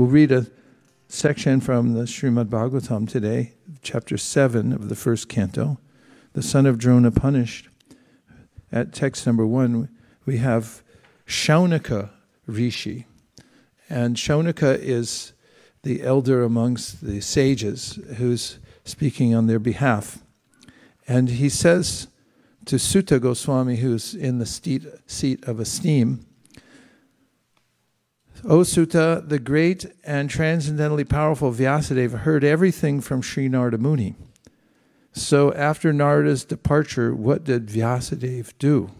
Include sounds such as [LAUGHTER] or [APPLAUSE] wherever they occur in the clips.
We'll read a section from the Srimad Bhagavatam today, chapter 7 of the first canto. The son of Drona punished. At text number one, we have Shaunaka Rishi. And Shaunaka is the elder amongst the sages who's speaking on their behalf. And he says to Suta Goswami, who's in the seat of esteem, O Suta, the great and transcendently powerful Vyasadeva heard everything from Sri Narada Muni. So after Narada's departure, what did Vyasadeva do?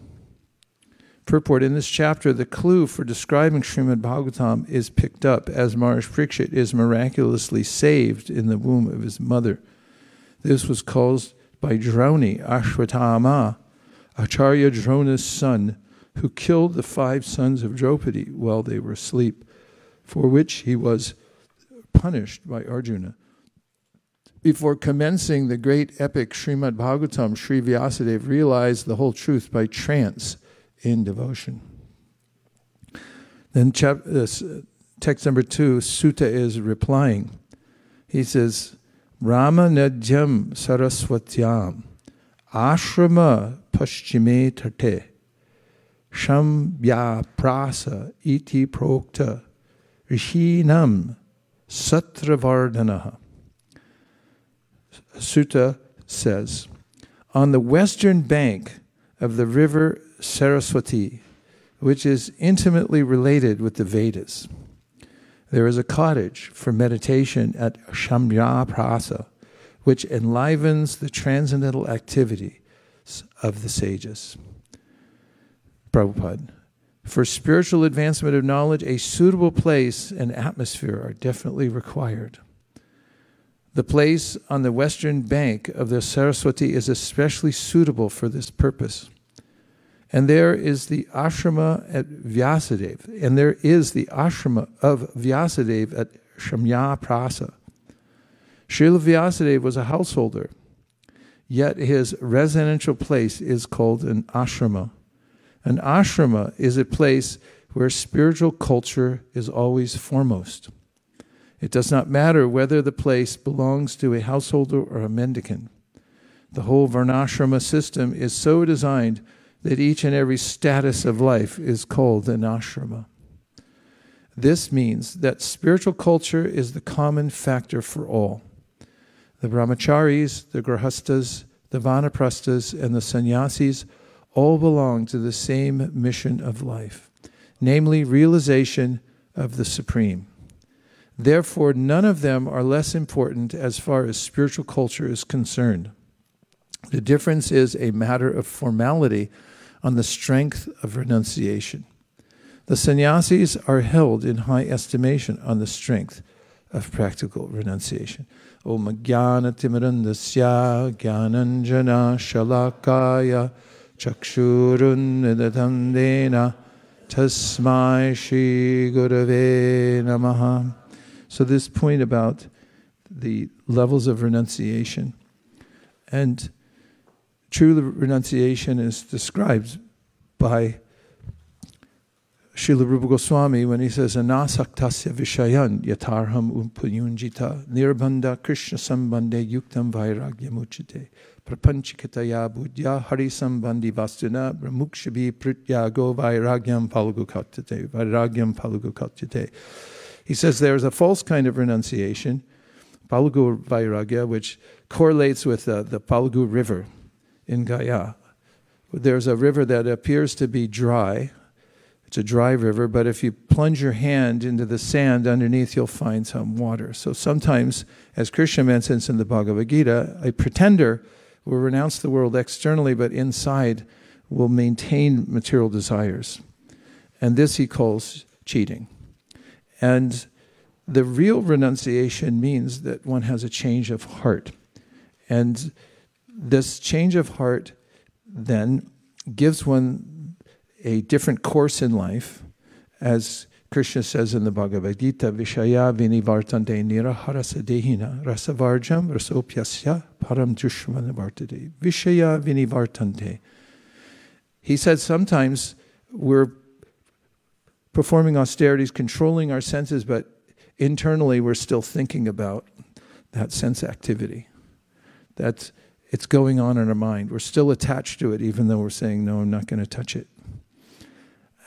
Purport In this chapter, the clue for describing Srimad Bhagavatam is picked up as Maharaj Parikshit is miraculously saved in the womb of his mother. This was caused by Droni, Ashwatthama, Acharya Drona's son, who killed the five sons of Draupadi while they were asleep, for which he was punished by Arjuna. Before commencing the great epic Srimad Bhagavatam, Sri Vyasadeva realized the whole truth by trance in devotion. Then, chap- uh, text number two, Suta is replying. He says, Rama Nadyam Saraswatyam Ashrama Paschime Tate Shambhya Prasa Iti Prokta Rishinam Satravardhanaha. Suta says, on the western bank of the river Saraswati, which is intimately related with the Vedas, there is a cottage for meditation at Shambhya Prasa, which enlivens the transcendental activity of the sages. Prabhupada. For spiritual advancement of knowledge, a suitable place and atmosphere are definitely required. The place on the western bank of the Saraswati is especially suitable for this purpose. And there is the ashrama at Vyasadev, and there is the ashrama of Vyasadev at Shambhya Prasa. Srila Vyasadeva was a householder, yet his residential place is called an ashrama. An ashrama is a place where spiritual culture is always foremost. It does not matter whether the place belongs to a householder or a mendicant. The whole varnashrama system is so designed that each and every status of life is called an ashrama. This means that spiritual culture is the common factor for all. The brahmacharis, the grahastas, the vanaprastas, and the sannyasis all belong to the same mission of life, namely realization of the Supreme. Therefore, none of them are less important as far as spiritual culture is concerned. The difference is a matter of formality on the strength of renunciation. The sannyasis are held in high estimation on the strength of practical renunciation. Om Jnana Timirandasya Jnananjana Shalakaya चक्षुरुन्निदधन्देन tasmai shri gurave namaha. So this point about the levels of renunciation. And true renunciation is described by Srila Rupa Goswami when he says, Anasaktasya vishayan yatarham umpayunjita nirbanda krishna sambande yuktam vairagyamuchite prapanchikataya buddhya harisambandhi vastuna brahmukshabhi prityago vairagyam palagukatyate, vairagyam palagukatyate. He says there's a false kind of renunciation, Palugu vairagya, which correlates with uh, the Palugu River in Gaya. There's a river that appears to be dry. It's a dry river, but if you plunge your hand into the sand underneath, you'll find some water. So sometimes, as Krishna mentions in the Bhagavad Gita, a pretender will renounce the world externally, but inside will maintain material desires. And this he calls cheating. And the real renunciation means that one has a change of heart. And this change of heart then gives one a different course in life, as Krishna says in the Bhagavad Gita, Vishaya vinivartante niraharasadehina rasavarjam rasopyasya param dushmanavartade. Vishaya vinivartante. He said sometimes we're performing austerities, controlling our senses, but internally we're still thinking about that sense activity. That it's going on in our mind. We're still attached to it, even though we're saying, no, I'm not going to touch it.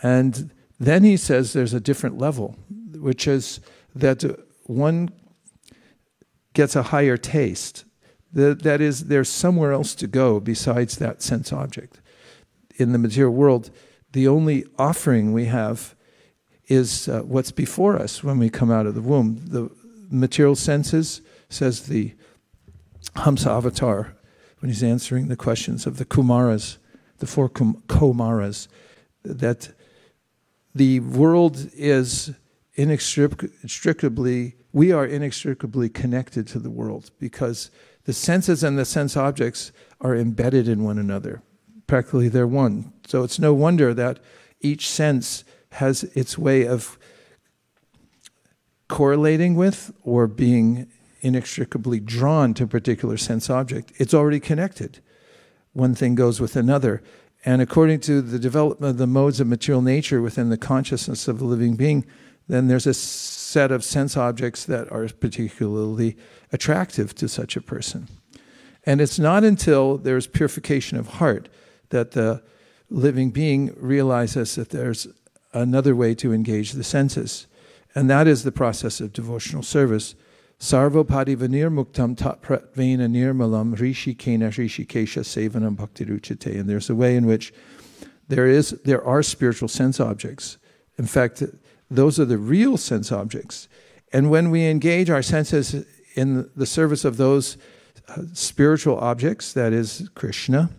And then he says there's a different level, which is that one gets a higher taste. That, that is, there's somewhere else to go besides that sense object. In the material world, the only offering we have is uh, what's before us when we come out of the womb. The material senses, says the Hamsa Avatar, when he's answering the questions of the Kumaras, the four kum- Kumaras, that the world is inextricably, we are inextricably connected to the world because the senses and the sense objects are embedded in one another. Practically, they're one. So it's no wonder that each sense has its way of correlating with or being inextricably drawn to a particular sense object. It's already connected. One thing goes with another. And according to the development of the modes of material nature within the consciousness of the living being, then there's a set of sense objects that are particularly attractive to such a person. And it's not until there's purification of heart that the living being realizes that there's another way to engage the senses. And that is the process of devotional service. Sarvopadi vanir muktam tapratvena nirmalam rishi kena rishikesha sevanam bhaktiruchate. And there's a way in which there is there are spiritual sense objects. In fact, those are the real sense objects. And when we engage our senses in the service of those uh, spiritual objects, that is Krishna,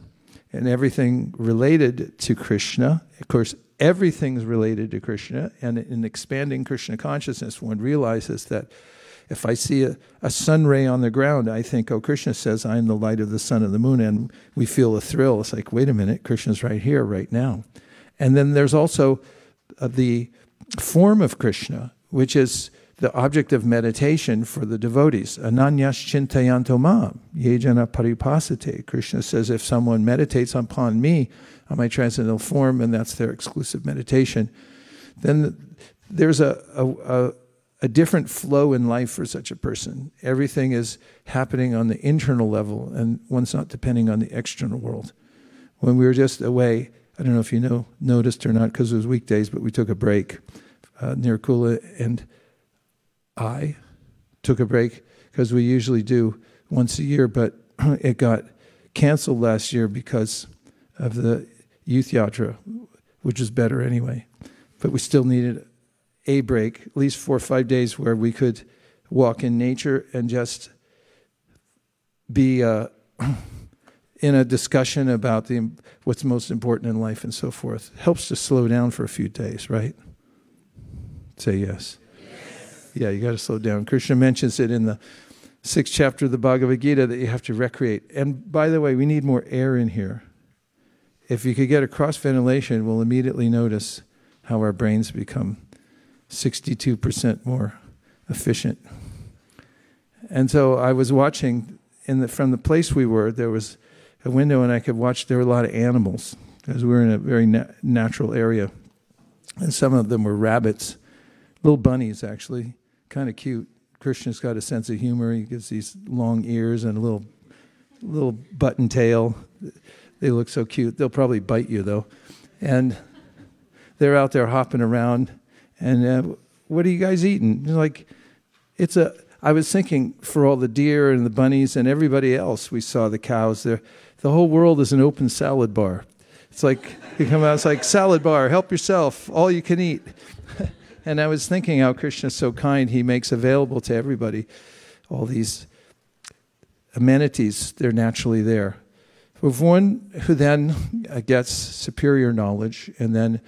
and everything related to Krishna, of course, everything's related to Krishna. And in expanding Krishna consciousness, one realizes that if I see a, a sun ray on the ground, I think, oh, Krishna says, I am the light of the sun and the moon. And we feel a thrill. It's like, wait a minute, Krishna's right here, right now. And then there's also uh, the form of Krishna, which is the object of meditation for the devotees. Ananyas chintayanto mam, yejana paripasate. Krishna says, if someone meditates upon me, on my transcendental form, and that's their exclusive meditation, then there's a, a, a, a different flow in life for such a person. Everything is happening on the internal level, and one's not depending on the external world. When we were just away, I don't know if you know noticed or not because it was weekdays, but we took a break. Uh, Kula, and I took a break because we usually do once a year, but [CLEARS THROAT] it got canceled last year because of the youth yatra, which is better anyway. But we still needed a break, at least four or five days where we could walk in nature and just be uh, [CLEARS THROAT] in a discussion about the, what's most important in life and so forth. Helps to slow down for a few days, right? Say yes. yes. Yeah, you got to slow down. Krishna mentions it in the sixth chapter of the Bhagavad Gita that you have to recreate. And by the way, we need more air in here if you could get a cross ventilation, we'll immediately notice how our brains become 62% more efficient. And so I was watching in the, from the place we were, there was a window and I could watch, there were a lot of animals because we were in a very na- natural area. And some of them were rabbits, little bunnies actually, kind of cute. Krishna's got a sense of humor. He gets these long ears and a little, little button tail. They look so cute. They'll probably bite you though. And they're out there hopping around. And uh, what are you guys eating? like, it's a. I was thinking for all the deer and the bunnies and everybody else, we saw the cows there. The whole world is an open salad bar. It's like you come out, it's like salad bar. Help yourself, all you can eat. [LAUGHS] and I was thinking how Krishna is so kind. He makes available to everybody all these amenities. They're naturally there. Of one who then gets superior knowledge and then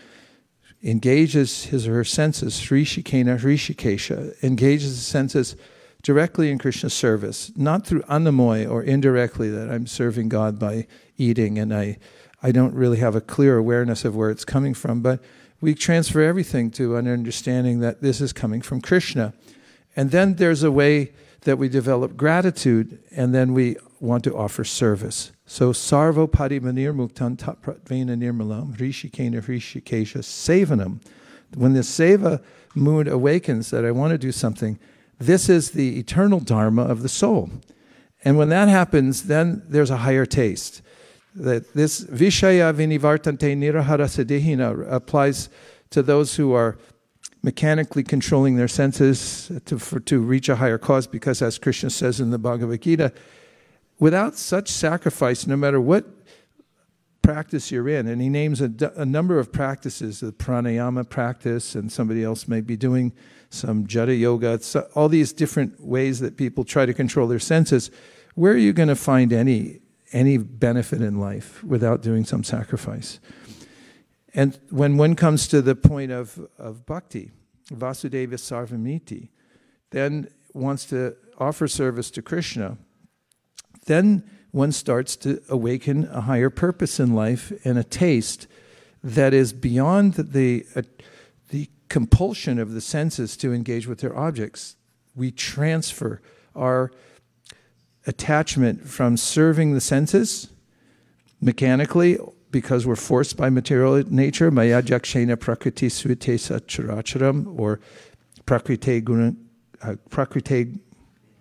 engages his or her senses, Rishikena, Rishikesha, engages the senses directly in Krishna's service, not through anamoy or indirectly that I'm serving God by eating and I, I don't really have a clear awareness of where it's coming from, but we transfer everything to an understanding that this is coming from Krishna. And then there's a way that we develop gratitude and then we want to offer service. So sarvo padimanir muktan tapratvena nirmalam rishikena rishikesha sevanam When the seva mood awakens that I want to do something, this is the eternal dharma of the soul. And when that happens, then there's a higher taste. That this vishaya vinivartante nirahara sadehina applies to those who are mechanically controlling their senses to, for, to reach a higher cause, because as Krishna says in the Bhagavad Gita, without such sacrifice, no matter what practice you're in, and he names a, a number of practices, the pranayama practice, and somebody else may be doing some hatha yoga, uh, all these different ways that people try to control their senses. Where are you going to find any any benefit in life without doing some sacrifice? And when one comes to the point of, of bhakti, Vasudeva Sarvamiti, then wants to offer service to Krishna, then one starts to awaken a higher purpose in life and a taste that is beyond the, uh, the compulsion of the senses to engage with their objects. We transfer our attachment from serving the senses mechanically because we're forced by material nature, maya jakshena prakriti sutesa characharam, or prakrite guna, uh, prakrite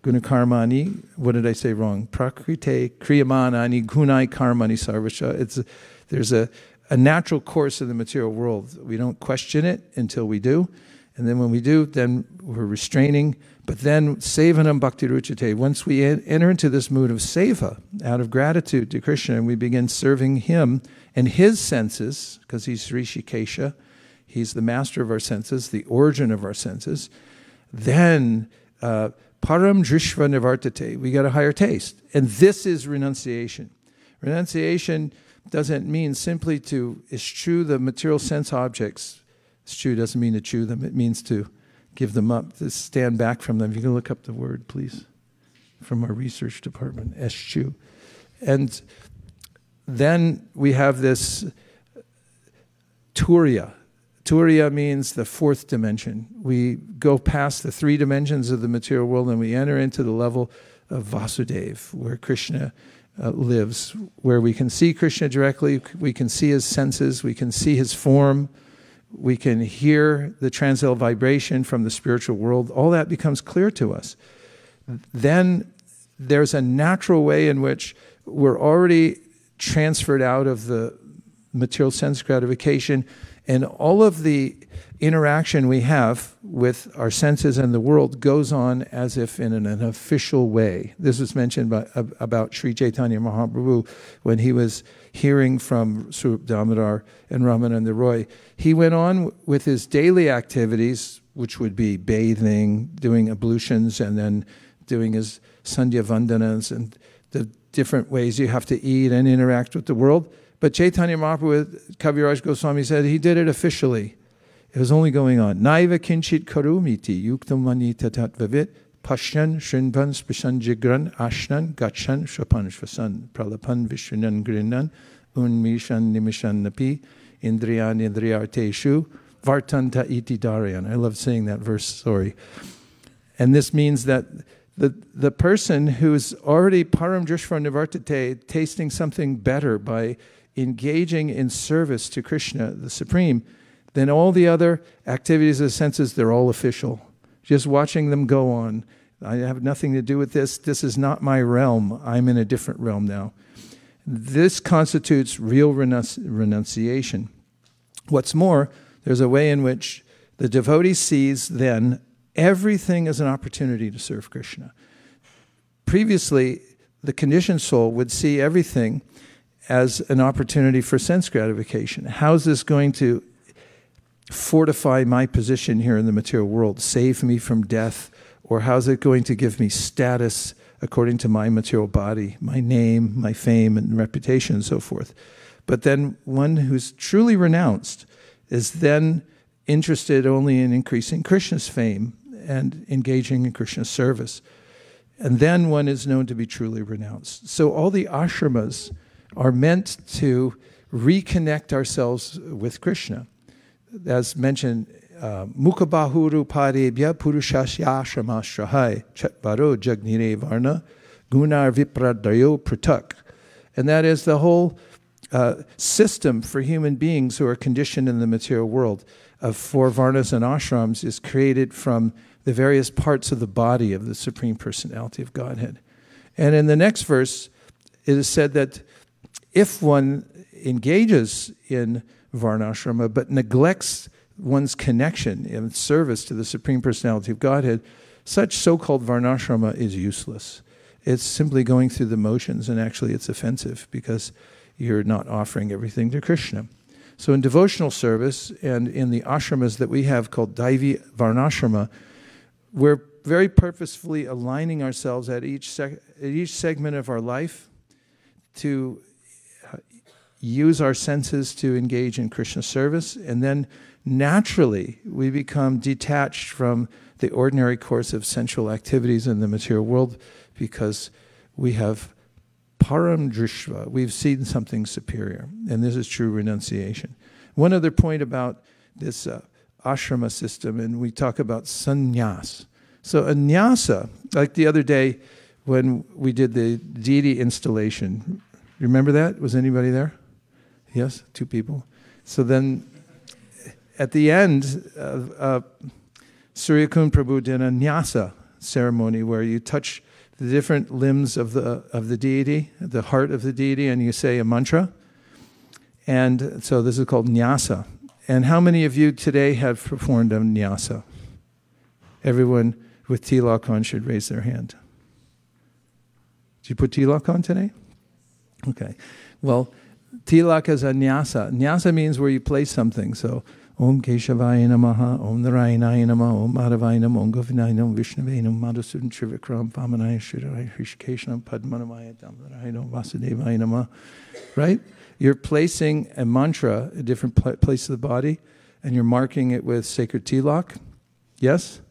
gunakarmani. What did I say wrong? Prakrite kriyamanani gunai karmani sarvasha. It's a, there's a, a natural course in the material world. We don't question it until we do. And then when we do, then we're restraining. But then, sevanam bhakti ruchate, once we enter into this mood of seva, out of gratitude to Krishna, and we begin serving him and his senses, because he's Rishikesha, he's the master of our senses, the origin of our senses, then uh, param drishva nivartate, we get a higher taste. And this is renunciation. Renunciation doesn't mean simply to eschew the material sense objects Eschew doesn't mean to chew them, it means to give them up, to stand back from them. You can look up the word, please, from our research department, eschew. And then we have this turiya. Turiya means the fourth dimension. We go past the three dimensions of the material world and we enter into the level of Vasudev, where Krishna uh, lives, where we can see Krishna directly, we can see his senses, we can see his form we can hear the transcendental vibration from the spiritual world, all that becomes clear to us. Then there's a natural way in which we're already transferred out of the material sense gratification, and all of the interaction we have with our senses and the world goes on as if in an, an official way. This was mentioned by, about Sri Chaitanya Mahaprabhu when he was hearing from Swarup Damodar and Ramananda Roy. He went on with his daily activities, which would be bathing, doing ablutions, and then doing his Sandhya Vandanas and the different ways you have to eat and interact with the world. But Chaitanya Mahaprabhu, Kaviraj Goswami said he did it officially. It was only going on. Naiva kinchit karumiti yuktam manita tatvavit pashyan shrinvan spashan jigran ashnan gachan shapan shvasan pralapan vishrinan grinan unmishan nimishan napi indriyan indriyarteshu vartanta iti daryan. I love saying that verse, sorry. And this means that the, the person who's already param drishva nivartate, tasting something better by engaging in service to Krishna, the Supreme, then all the other activities of the senses, they're all official. Just watching them go on. I have nothing to do with this. This is not my realm. I'm in a different realm now. This constitutes real renunci- renunciation. What's more, there's a way in which the devotee sees then everything as an opportunity to serve Krishna. Previously, the conditioned soul would see everything as an opportunity for sense gratification. How's this going to fortify my position here in the material world, save me from death, or how's it going to give me status according to my material body, my name, my fame, and reputation, and so forth. But then one who's truly renounced is then interested only in increasing Krishna's fame and engaging in Krishna's service. And then one is known to be truly renounced. So all the ashramas are meant to reconnect ourselves with Krishna as mentioned, uh, Mukhabahuru Parebhya Purushashyashramastrahai Chatvaro Jagnire Varna Gunar Vipradayo Pratak. And that is the whole uh, system for human beings who are conditioned in the material world. of four varnas and ashrams is created from the various parts of the body of the Supreme Personality of Godhead. And in the next verse, it is said that if one engages in varnashrama but neglects one's connection and service to the Supreme Personality of Godhead, such so called varnashrama is useless. It's simply going through the motions, and actually it's offensive because you're not offering everything to Krishna. So, in devotional service and in the ashramas that we have called Daivi Varnashrama, we're very purposefully aligning ourselves at each, sec- at each segment of our life to use our senses to engage in Krishna service, and then naturally we become detached from the ordinary course of sensual activities in the material world because we have param drishva, we've seen something superior, and this is true renunciation. One other point about this uh, ashrama system, and we talk about sannyas. So, a nyasa, like the other day when we did the deity installation, remember that? Was anybody there? Yes, two people. So then at the end, uh, uh, Suryakund Prabhu did a nyasa ceremony where you touch the different limbs of the, of the deity, the heart of the deity, and you say a mantra. And so this is called nyasa. And how many of you today have performed a nyasa? Everyone with tilak on should raise their hand. Did you put tilak on today? Okay. Well, Tilak is a nyasa. Nyasa means where you place something. So, Om Keshavaya Namaha, Om Narayanaya Namaha, Om Madhavayanam, Om Govinayanam, Vishnuvayanam, Madhusudan Trivikram, Vamanaya Shridharaya, Hrishikeshanam, Padmanamaya, Damodarayanam, Vasudevaya Namaha. Right? You're placing a mantra, a different pl- place of the body, and you're marking it with sacred tilak. Yes?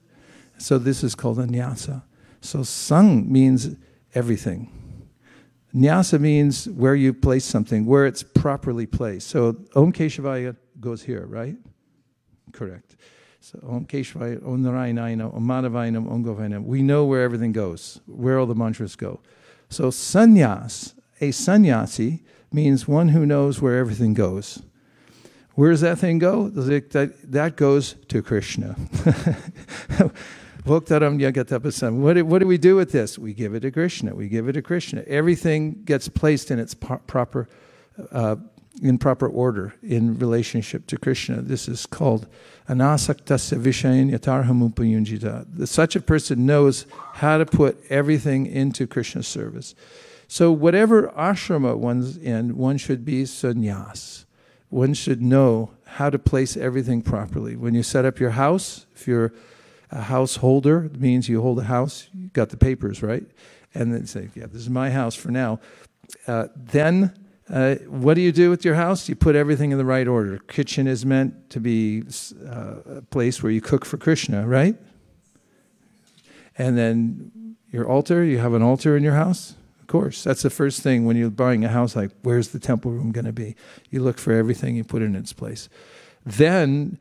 So this is called a nyasa. So sang means everything. Nyasa means where you place something, where it's properly placed. So Om Keshavaya goes here, right? Correct. So Om Keshavaya, Om Narayanayana, Om Madhavayanam, Om Govinam. We know where everything goes, where all the mantras go. So sannyas, a sannyasi, means one who knows where everything goes. Where does that thing go? That goes to Krishna. [LAUGHS] What do, what do we do with this? We give it to Krishna. We give it to Krishna. Everything gets placed in its proper, uh, in proper order in relationship to Krishna. This is called anasaktasya vishayan yatarhamupayunjita. Such a person knows how to put everything into Krishna's service. So whatever ashrama one's in, one should be sannyas. One should know how to place everything properly. When you set up your house, if you're a householder means you hold a house, you got the papers, right? And then say, yeah, this is my house for now. Uh, then uh, what do you do with your house? You put everything in the right order. Kitchen is meant to be uh, a place where you cook for Krishna, right? And then your altar, you have an altar in your house? Of course. That's the first thing when you're buying a house, like, where's the temple room going to be? You look for everything, you put it in its place. Then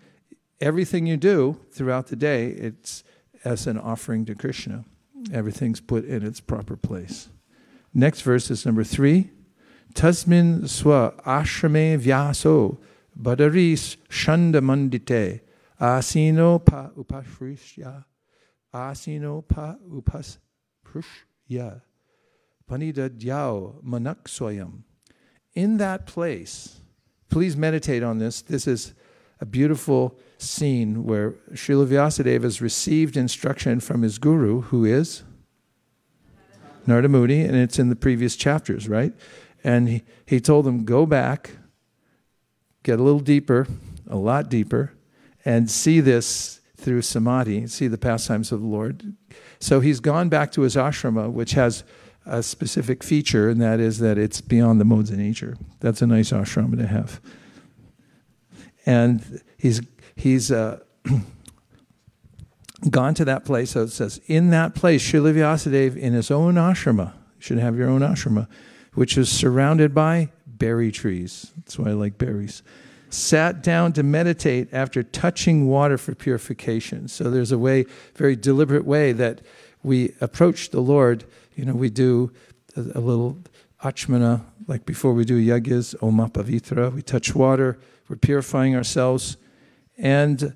everything you do throughout the day, it's as an offering to Krishna. Everything's put in its proper place. Next verse is number three. Tasmin swa ashrame vyaso badaris shandamandite asino pa upashrishya asino pa upashrishya panida manak soyam. In that place, please meditate on this. This is a beautiful scene where Srila Vyasadeva has received instruction from his guru, who is Narada Muni, and it's in the previous chapters, right? And he, he told him, go back, get a little deeper, a lot deeper, and see this through samadhi, see the pastimes of the Lord. So he's gone back to his ashrama, which has a specific feature, and that is that it's beyond the modes of nature. That's a nice ashrama to have. And he's he's uh, [CLEARS THROAT] gone to that place. So it says, in that place, Srila Vyasadeva, in his own ashrama, you should have your own ashrama, which is surrounded by berry trees. That's why I like berries. Sat down to meditate after touching water for purification. So there's a way, very deliberate way that we approach the Lord. You know, we do a, a little achmana, like before we do yagyas, omapavitra. We touch water, we're purifying ourselves And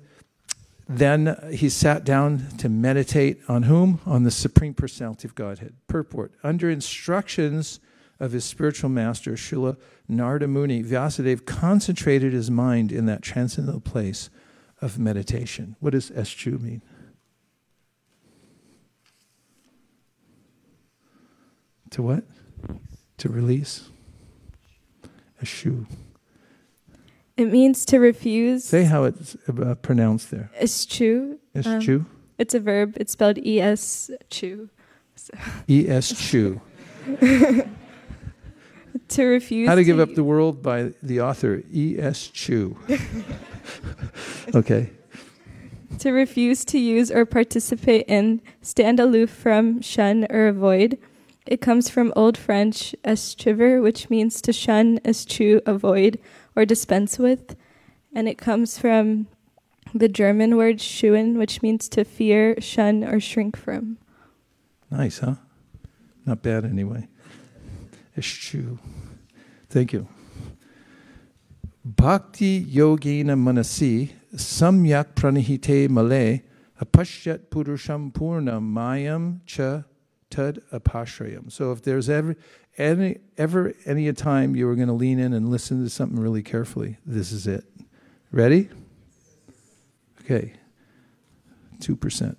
then he sat down to meditate on whom? On the Supreme Personality of Godhead. Purport. Under instructions of his spiritual master, Srila Narada Muni, Vyasadeva concentrated his mind in that transcendental place of meditation. What does eschew mean? To what? To release? Eschew. It means to refuse. Say how it's uh, pronounced there. Eschew. Eschew. Um, it's a verb. It's spelled E S chew. So. [LAUGHS] E S chew. [LAUGHS] to refuse. How to Give Up the World by the author E S Chew. [LAUGHS] okay. To refuse to use or participate in, stand aloof from, shun, or avoid. It comes from Old French eschever, which means to shun, eschew, avoid, or dispense with. And it comes from the German word schuhen, which means to fear, shun, or shrink from. Nice, huh? Not bad anyway. Eschew. Thank you. Bhakti yogena manasi samyak pranihite male apashyat purusham purnam mayam cha tad apashrayam. So if there's ever any ever any time you were going to lean in and listen to something really carefully, this is it. Ready? Okay. 2%.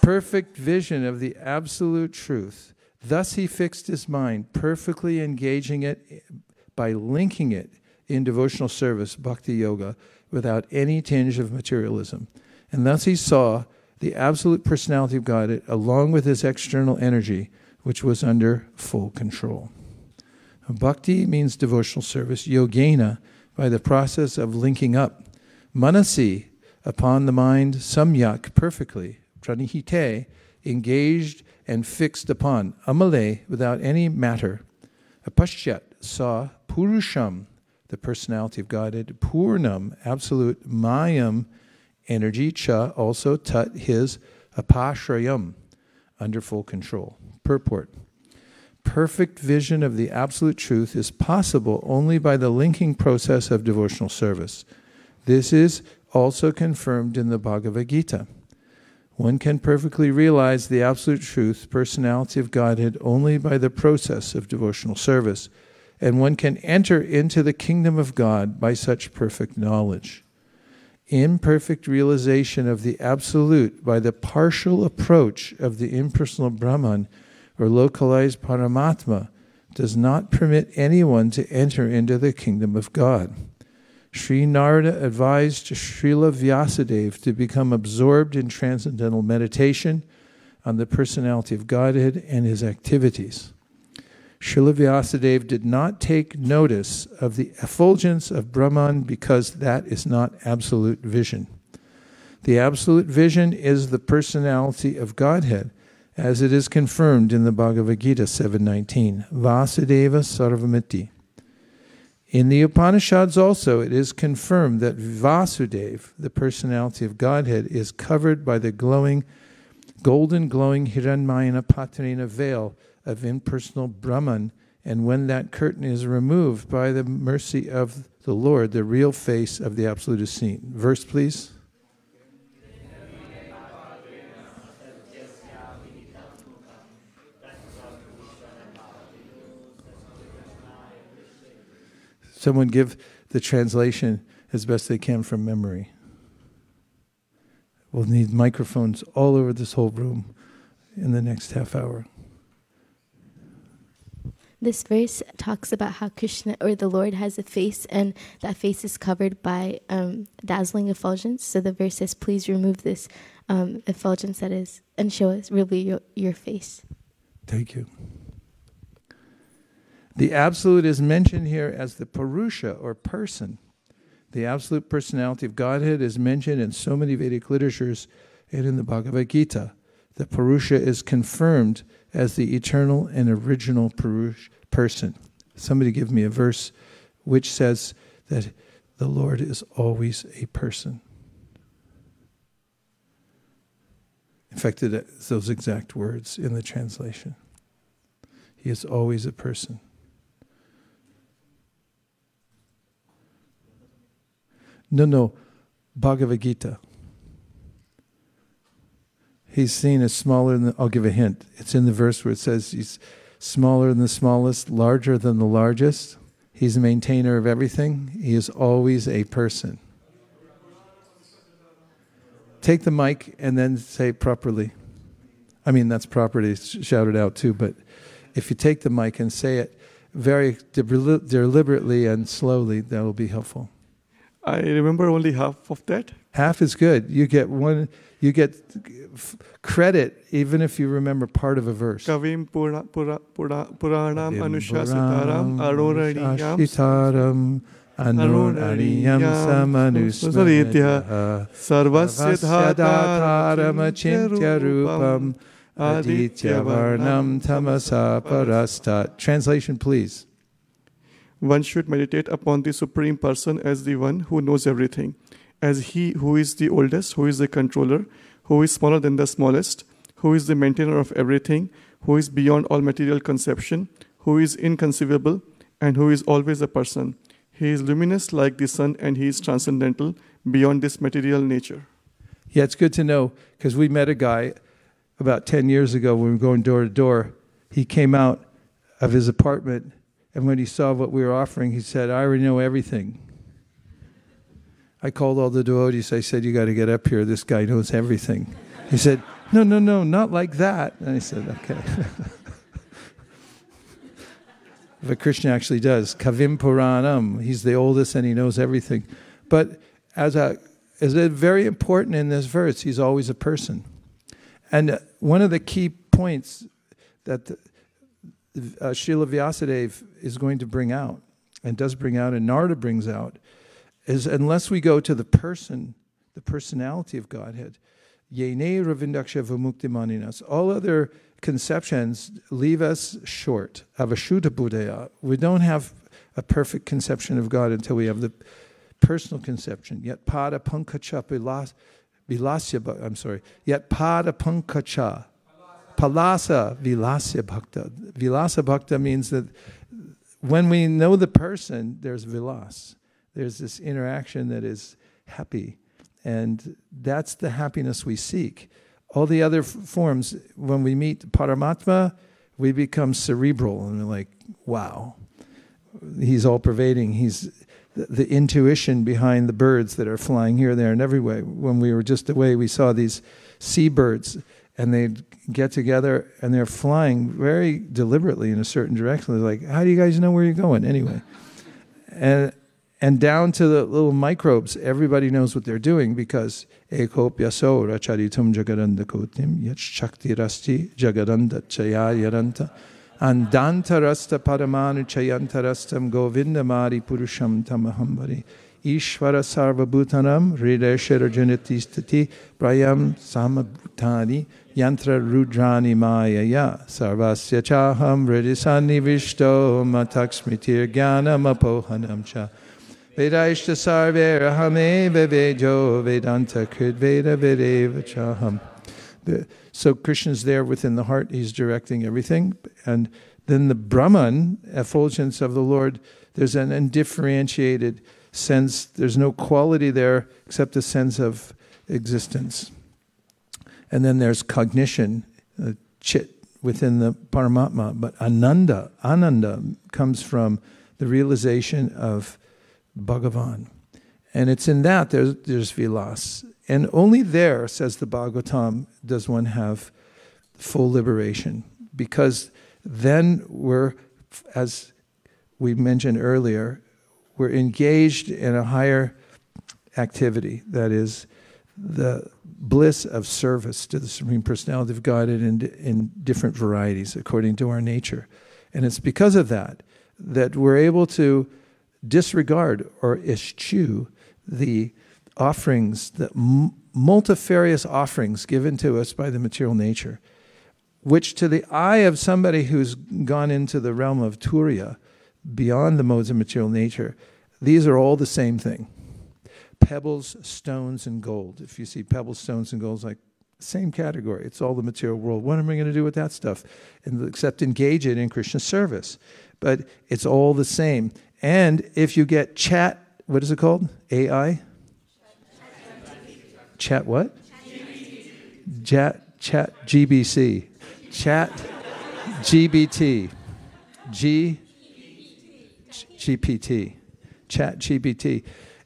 Perfect vision of the absolute truth. Thus he fixed his mind, perfectly engaging it by linking it in devotional service, bhakti yoga, without any tinge of materialism. And thus he saw the absolute personality of God along with his external energy which was under full control. Bhakti means devotional service, yogena, by the process of linking up. Manasi, upon the mind, samyak, perfectly, pranihite, engaged and fixed upon, amale, without any matter. Apashyat, saw, purusham, the personality of Godhead, purnam, absolute, mayam, energy, cha, also tat, his, apashrayam, under full control. Purport Perfect vision of the absolute truth is possible only by the linking process of devotional service. This is also confirmed in the Bhagavad Gita. One can perfectly realize the absolute truth, personality of Godhead, only by the process of devotional service, and one can enter into the kingdom of God by such perfect knowledge imperfect realization of the absolute by the partial approach of the impersonal Brahman or localized Paramatma does not permit anyone to enter into the kingdom of God. Sri Narada advised Srila Vyasadeva to become absorbed in transcendental meditation on the personality of Godhead and his activities. Srila Vyasadeva did not take notice of the effulgence of Brahman because that is not absolute vision. The absolute vision is the personality of Godhead, as it is confirmed in the Bhagavad Gita 7.19, Vasudeva Sarvamiti. In the Upanishads also, it is confirmed that Vasudeva, the personality of Godhead, is covered by the glowing, golden glowing Hiranmayana Patrina veil of impersonal Brahman. And when that curtain is removed by the mercy of the Lord, the real face of the Absolute is seen. Verse, please. Someone give the translation as best they can from memory. We'll need microphones all over this whole room in the next half hour. This verse talks about how Krishna or the Lord has a face, and that face is covered by um, dazzling effulgence. So the verse says, "Please remove this um, effulgence that is, and show us really your, your face." Thank you. The absolute is mentioned here as the Purusha or person. The absolute personality of Godhead is mentioned in so many Vedic literatures and in the Bhagavad Gita. The Purusha is confirmed as the eternal and original person. Somebody give me a verse which says that the Lord is always a person. In fact, it's those exact words in the translation. He is always a person. No, no, Bhagavad Gita. He's seen as smaller than, I'll give a hint. It's in the verse where it says he's smaller than the smallest, larger than the largest. He's a maintainer of everything. He is always a person. Take the mic and then say it properly. I mean, that's properly shouted out too, but if you take the mic and say it very deliberately and slowly, that will be helpful. I remember only half of that. Half is good. You get one. You get credit even if you remember part of a verse. Kavim pura, pura, pura, Puranam Anushasitaram Arorariyam Anurariyam Samanusmaritya Sarvasya Dhataramachintya Rupam Aditya Varnam Tamasa Parastat. Translation, please. One should meditate upon the Supreme Person as the one who knows everything, as he who is the oldest, who is the controller, who is smaller than the smallest, who is the maintainer of everything, who is beyond all material conception, who is inconceivable, and who is always a person. He is luminous like the sun, and he is transcendental beyond this material nature. Yeah, it's good to know because we met a guy about 10 years ago when we were going door to door. He came out of his apartment and when he saw what we were offering, he said, I already know everything. I called all the devotees. I said, You got to get up here. This guy knows everything. He said, No, no, no, not like that. And I said, Okay. [LAUGHS] but Krishna actually does. Kavim Puranam. He's the oldest and he knows everything. But as a, a very important in this verse, he's always a person. And one of the key points that the, uh, Srila Vyasadeva is going to bring out, and does bring out, and Narada brings out, is unless we go to the person, the personality of Godhead, Yene Ravindaksha Vamuktimaninas, all other conceptions leave us short of a Shuddha Buddhaya. We don't have a perfect conception of God until we have the personal conception. Yet pada punkacha vilasya, I'm sorry, yet pada punkacha Palasa Vilasya Bhakta. Vilasa Bhakta means that when we know the person, there's vilas. There's this interaction that is happy. And that's the happiness we seek. All the other f- forms, when we meet Paramatma, we become cerebral and we're like, wow, he's all pervading. He's the, the, intuition behind the birds that are flying here, there, and everywhere. When we were just away, we saw these seabirds and they'd get together and they're flying very deliberately in a certain direction. They're like, "How do you guys know where you're going?" Anyway, and and down to the little microbes, everybody knows what they're doing because ekopyaso racharitum jagarandakotim yat shakti rasti jagaranda chaya yaranta. Andantarasta paramanu chayantarastam govindamari purusham tamahambari. Ishvara Sarvabhutanam Hrideshara Janitistati Prayam Samabhutani Yantra Rudrani Mayaya Sarvasya Chaham Hridisani Vishto Mataksmitir Gyanam Apohanam Cha Vedaishta Sarvera Hame Vevejo Vedanta Chaham so Krishna's there within the heart, he's directing everything. And then the Brahman, effulgence of the Lord, there's an undifferentiated sense, there's no quality there except a sense of existence. And then there's cognition, uh, chit within the Paramatma. But ananda, ananda comes from the realization of Bhagavan. And it's in that there's, there's vilas. And only there, says the Bhagavatam, does one have full liberation. Because then we're, as we mentioned earlier, we're engaged in a higher activity that is the bliss of service to the Supreme Personality of God in, in different varieties according to our nature. And it's because of that that we're able to disregard or eschew the offerings, the multifarious offerings given to us by the material nature, which to the eye of somebody who's gone into the realm of Turiya, beyond the modes of material nature, these are all the same thing pebbles, stones, and gold. If you see pebbles, stones, and gold, like same category. It's all the material world. What am I going to do with that stuff? And except engage it in Krishna service. But it's all the same. And if you get chat, what is it called? AI? chat what? Chat, chat GBC. Chat GBT. G GPT. Chat GPT.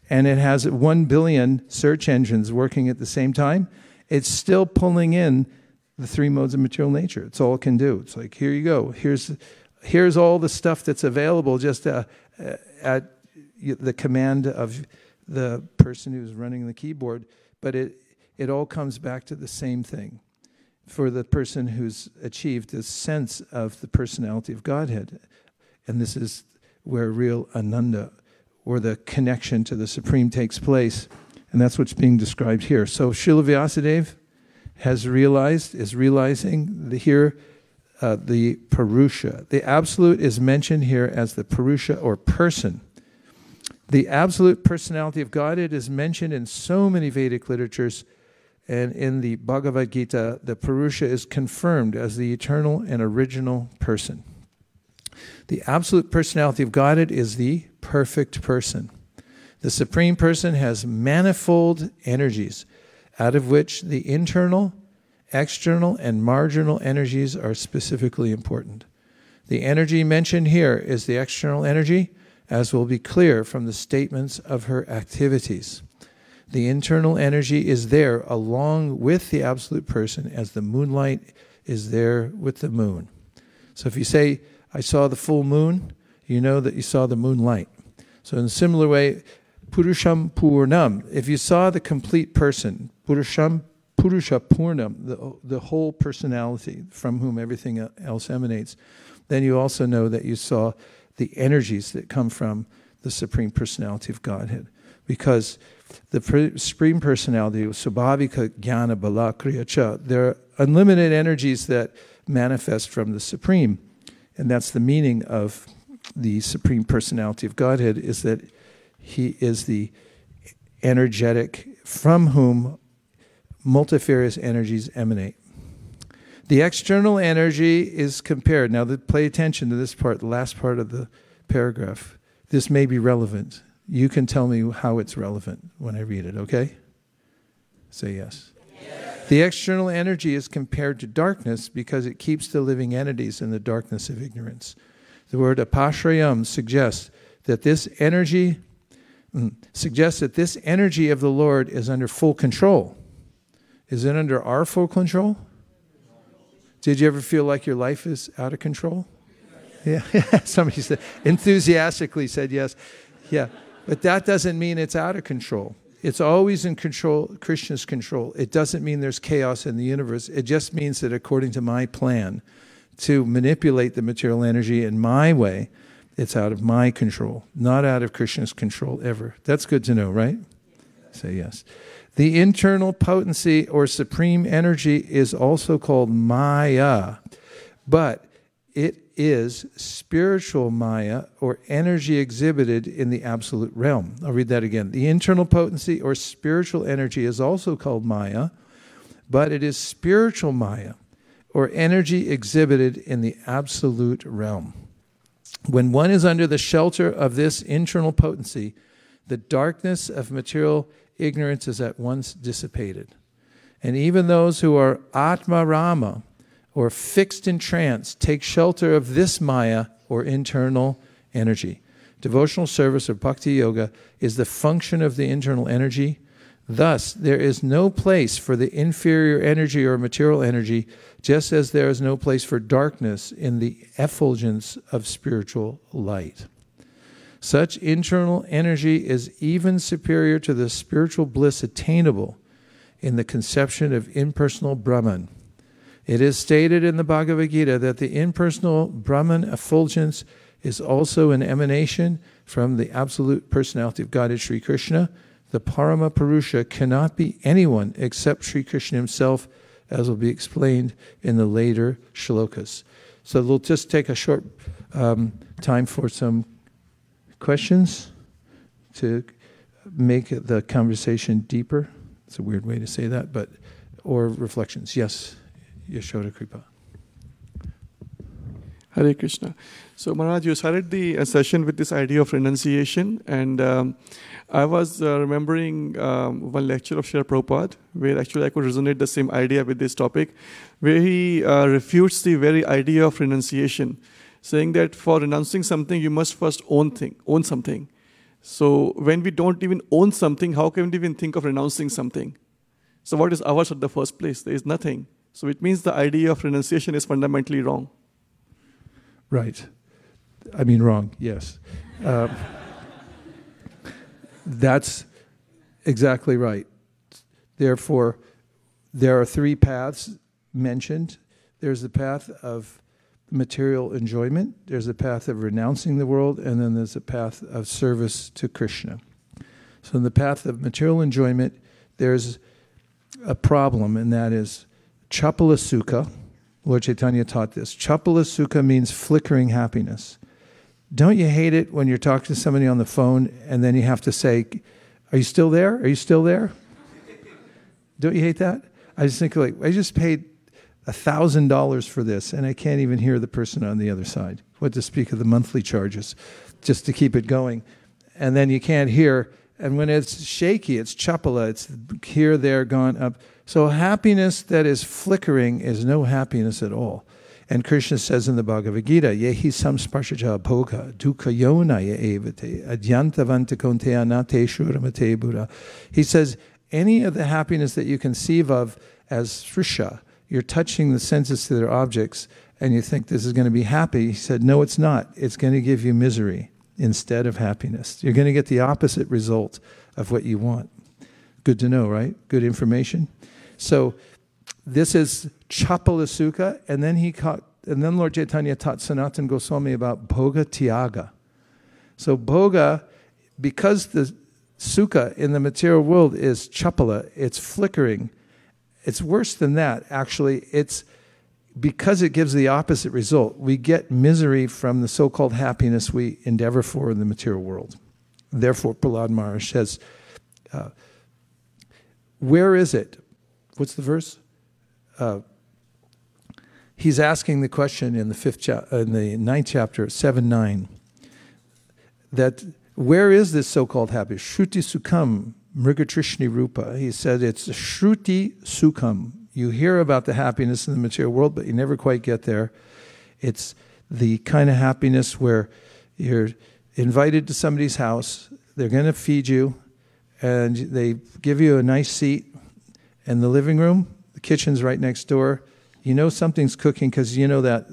And it has 1 billion search engines working at the same time. It's still pulling in the three modes of material nature. It's all it can do. It's like, here you go. Here's, here's all the stuff that's available just uh, Uh, at the command of the person who's running the keyboard. But it, it all comes back to the same thing for the person who's achieved this sense of the personality of Godhead. And this is where real ananda, or the connection to the Supreme, takes place. And that's what's being described here. So Srila Vyasadeva has realized, is realizing the, here uh, the Purusha. The Absolute is mentioned here as the Purusha or person. The absolute personality of God, it is mentioned in so many Vedic literatures, and in the Bhagavad Gita, the Purusha is confirmed as the eternal and original person. The absolute personality of Godhead is the perfect person. The Supreme Person has manifold energies, out of which the internal, external, and marginal energies are specifically important. The energy mentioned here is the external energy, as will be clear from the statements of her activities. The internal energy is there along with the absolute person as the moonlight is there with the moon. So if you say, I saw the full moon, you know that you saw the moonlight. So, in a similar way, Purusham Purnam, if you saw the complete person, Purusham Purusha Purnam, the, the whole personality from whom everything else emanates, then you also know that you saw the energies that come from the Supreme Personality of Godhead. Because the Supreme Personality, Subhavika Jnana Bala Kriya there are unlimited energies that manifest from the Supreme. And that's the meaning of the Supreme Personality of Godhead, is that He is the energetic from whom multifarious energies emanate. The external energy is compared. Now, pay attention to this part, the last part of the paragraph. This may be relevant. You can tell me how it's relevant when I read it, okay? Say yes. yes. The external energy is compared to darkness because it keeps the living entities in the darkness of ignorance. The word apashrayam suggests that this energy mm, suggests that this energy of the Lord is under full control. Is it under our full control? Did you ever feel like your life is out of control? [LAUGHS] Yeah, somebody said enthusiastically said yes. Yeah, but that doesn't mean it's out of control. It's always in control, Krishna's control. It doesn't mean there's chaos in the universe. It just means that according to my plan to manipulate the material energy in my way, it's out of my control, not out of Krishna's control ever. That's good to know, right? Say yes. The internal potency or supreme energy is also called Maya, but it is spiritual Maya or energy exhibited in the absolute realm. I'll read that again. The internal potency or spiritual energy is also called Maya, but it is spiritual Maya or energy exhibited in the absolute realm. When one is under the shelter of this internal potency, the darkness of material ignorance is at once dissipated. And even those who are Atma Rama, or fixed in trance, take shelter of this Maya, or internal energy. Devotional service or bhakti yoga is the function of the internal energy. Thus, there is no place for the inferior energy or material energy, just as there is no place for darkness in the effulgence of spiritual light. Such internal energy is even superior to the spiritual bliss attainable in the conception of impersonal Brahman. It is stated in the Bhagavad Gita that the impersonal Brahman effulgence is also an emanation from the absolute personality of Godhead Sri Krishna. The Parama Purusha cannot be anyone except Sri Krishna himself, as will be explained in the later shlokas. So we'll just take a short um, time for some questions to make the conversation deeper. It's a weird way to say that, but or reflections. Yes, Yashoda Kripa. Hare Krishna. So, Maharaj, you started the uh, session with this idea of renunciation, and um, I was uh, remembering um, one lecture of Srila Prabhupada, where actually I could resonate the same idea with this topic, where he uh, refutes the very idea of renunciation, saying that for renouncing something, you must first own thing, own something. So, when we don't even own something, how can we even think of renouncing something? So, what is ours at the first place? There is nothing. So, it means the idea of renunciation is fundamentally wrong. Right. I mean, wrong, yes. Uh, that's exactly right. Therefore, there are three paths mentioned there's the path of material enjoyment, there's a path of renouncing the world, and then there's a path of service to Krishna. So, in the path of material enjoyment, there's a problem, and that is chapala Lord Chaitanya taught this. Chapala means flickering happiness. Don't you hate it when you're talking to somebody on the phone and then you have to say, Are you still there? Are you still there? [LAUGHS] Don't you hate that? I just think, like, I just paid $1,000 for this and I can't even hear the person on the other side. What to speak of the monthly charges just to keep it going. And then you can't hear. And when it's shaky, it's chapala, it's here, there, gone, up. So happiness that is flickering is no happiness at all. And Krishna says in the Bhagavad Gita, Yehi samsparshaja bhoga dukkha yonaya evate adyantavanta konteya nate shuramate buddha. He says, any of the happiness that you conceive of as srisha, you're touching the senses to their objects, and you think this is going to be happy. He said, no, it's not. It's going to give you misery instead of happiness. You're going to get the opposite result of what you want. Good to know, right? Good information. So this is Chapala and then he caught, and then Lord Chaitanya taught Sanatan Goswami about Bhoga Tyaga. So Bhoga, because the sukha in the material world is chapala, it's flickering. It's worse than that, actually. It's because it gives the opposite result. We get misery from the so called happiness we endeavor for in the material world. Therefore, Prahlad Maharaj says, uh, Where is it? what's the verse? Uh, he's asking the question in the fifth cha- in the ninth chapter, seven nine. That where is this so-called happiness? Shruti sukham, mrigatrishni rupa. He said it's shruti sukham. You hear about the happiness in the material world, but you never quite get there. It's the kind of happiness where you're invited to somebody's house, they're going to feed you, and they give you a nice seat in the living room, the kitchen's right next door. You know something's cooking because you know that.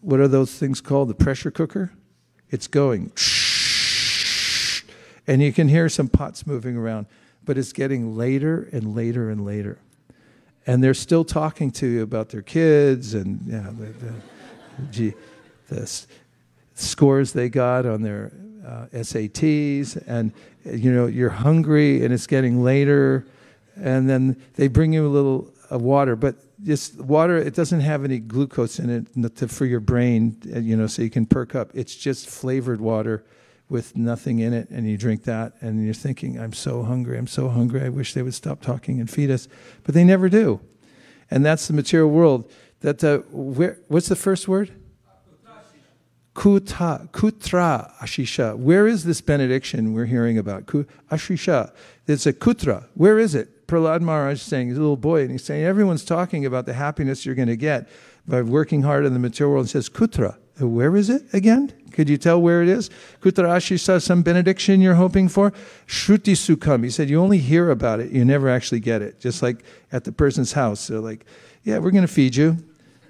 What are those things called? The pressure cooker? It's going. And you can hear some pots moving around, but it's getting later and later and later. And they're still talking to you about their kids and yeah, the, the, the scores they got on their uh, SATs. And, you know, you're hungry and it's getting later and then they bring you a little of water, but just water. It doesn't have any glucose in it for your brain, uh, you know, so you can perk up. It's just flavored water with nothing in it, and you drink that, and you're thinking, "I'm so hungry. I'm so hungry. I wish they would stop talking and feed us," but they never do, and that's the material world. That uh, where, what's the first word? Kuta, kutra ashisha. Where is this benediction we're hearing about? Ashisha. It's a kutra. Where is it? Prahlad Maharaj is saying, he's a little boy, and he's saying, everyone's talking about the happiness you're going to get by working hard in the material world. And says, Kutra, where is it again? Could you tell where it is? Kutra saw some benediction you're hoping for? Shruti Sukham. He said, you only hear about it, you never actually get it. Just like at the person's house. They're like, yeah, we're going to feed you.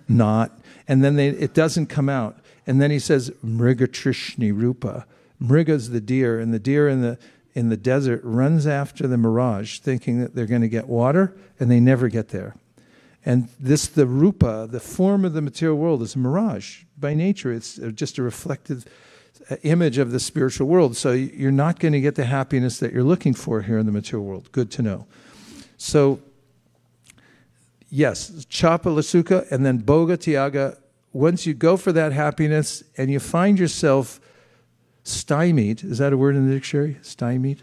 Not. And then they, it doesn't come out. And then he says, Mrigatrishni Rupa. Mriga's the deer, and the deer in the in the desert runs after the mirage, thinking that they're going to get water, and they never get there. And this, the rupa, the form of the material world, is a mirage. By nature, it's just a reflective uh, image of the spiritual world. So you're not going to get the happiness that you're looking for here in the material world. Good to know. So, yes, chapala sukha and then bhoga tyaga. Once you go for that happiness and you find yourself stymied. Is that a word in the dictionary? Stymied?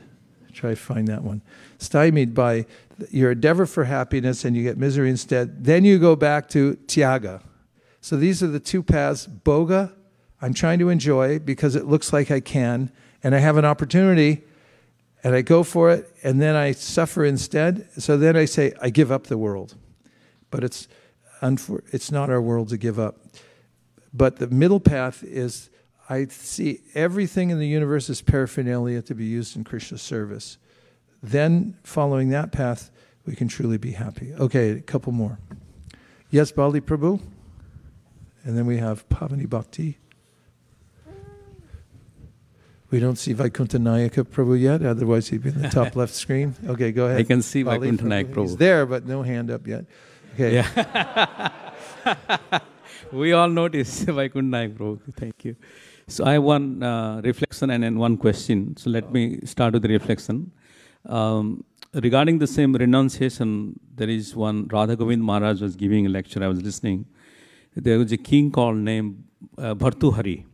Try to find that one. Stymied by your endeavor for happiness and you get misery instead. Then you go back to tyaga. So these are the two paths. Bhoga, I'm trying to enjoy because it looks like I can, and I have an opportunity, and I go for it, and then I suffer instead. So then I say, I give up the world. But it's, unfor- it's not our world to give up. But the middle path is I see everything in the universe as paraphernalia to be used in Krishna service. Then, following that path, we can truly be happy. Okay, a couple more. Yes, Bali Prabhu? And then we have Pavani Bhakti. We don't see Vaikuntha Nayaka Prabhu yet, otherwise he'd be in the top [LAUGHS] left screen. Okay, go ahead. I can see Bali Vaikuntha Nayak He's there, but no hand up yet. Okay. Yeah. [LAUGHS] we all notice [LAUGHS] Vaikuntha Nayak Prabhu. Thank you. So I have one uh, reflection and then one question. So let me start with the reflection. Um, regarding the same renunciation, there is one Radha Govind Maharaj was giving a lecture. I was listening. There was a king called named uh, Bhartuhari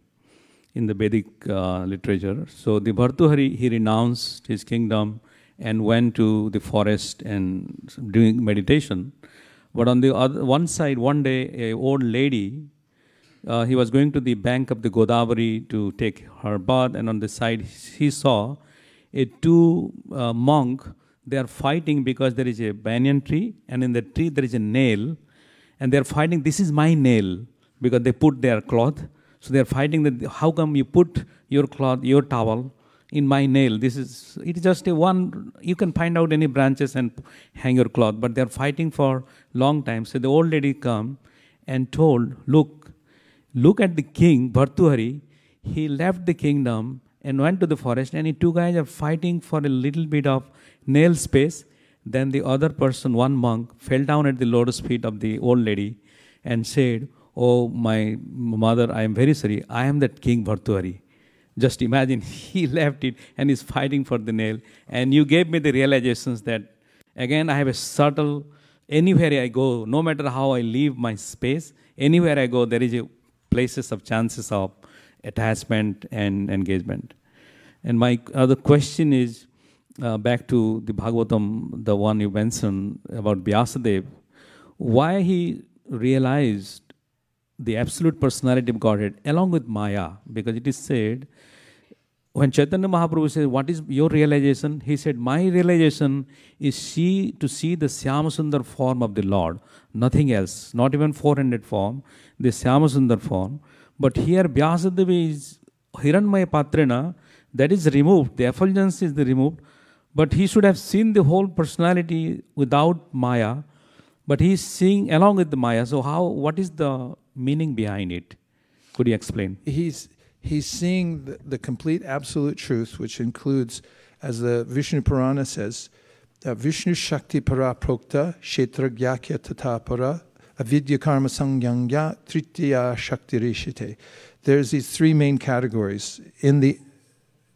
in the Vedic uh, literature. So the Bhartuhari he renounced his kingdom and went to the forest and doing meditation. But on the other one side, one day, a old lady, uh, he was going to the bank of the Godavari to take her bath, and on the side he saw a two uh, monk. They are fighting because there is a banyan tree, and in the tree there is a nail, and they are fighting. This is my nail because they put their cloth. So they are fighting that. How come you put your cloth, your towel in my nail? This is it is just a one. You can find out any branches and hang your cloth, but they are fighting for long time. So the old lady come and told, look, look at the king Bhartuhari. He left the kingdom and went to the forest, and the two guys are fighting for a little bit of nail space. Then the other person, one monk, fell down at the lotus feet of the old lady and said, Oh, my mother, I am very sorry. I am that King Bhartuhari. Just imagine, [LAUGHS] he left it and is fighting for the nail. And you gave me the realizations that, again, I have a subtle, anywhere I go, no matter how I leave my space, anywhere I go, there is a places of chances of attachment and engagement. And my other question is uh, back to the Bhagavatam, the one you mentioned about Vyasadeva, why he realized the absolute personality of Godhead along with Maya, because it is said, when Chaitanya Mahaprabhu says, What is your realization? He said, My realization is see to see the Syamasundar form of the Lord, nothing else, not even 400 form, the Syamasundar form. But here Vyasadeva is Hiranmaya Patrena, that is removed, the effulgence is removed, but he should have seen the whole personality without Maya, but he is seeing along with the Maya. So how what is the meaning behind it? Could you explain? he's he's seeing the, the complete absolute truth, which includes, as the Vishnu Purana says, uh, Vishnu Shakti Para Prokta Kshetra Gyakya Tata Avidya Karma Sangyangya Tritiya Shakti Rishite. There's these three main categories in the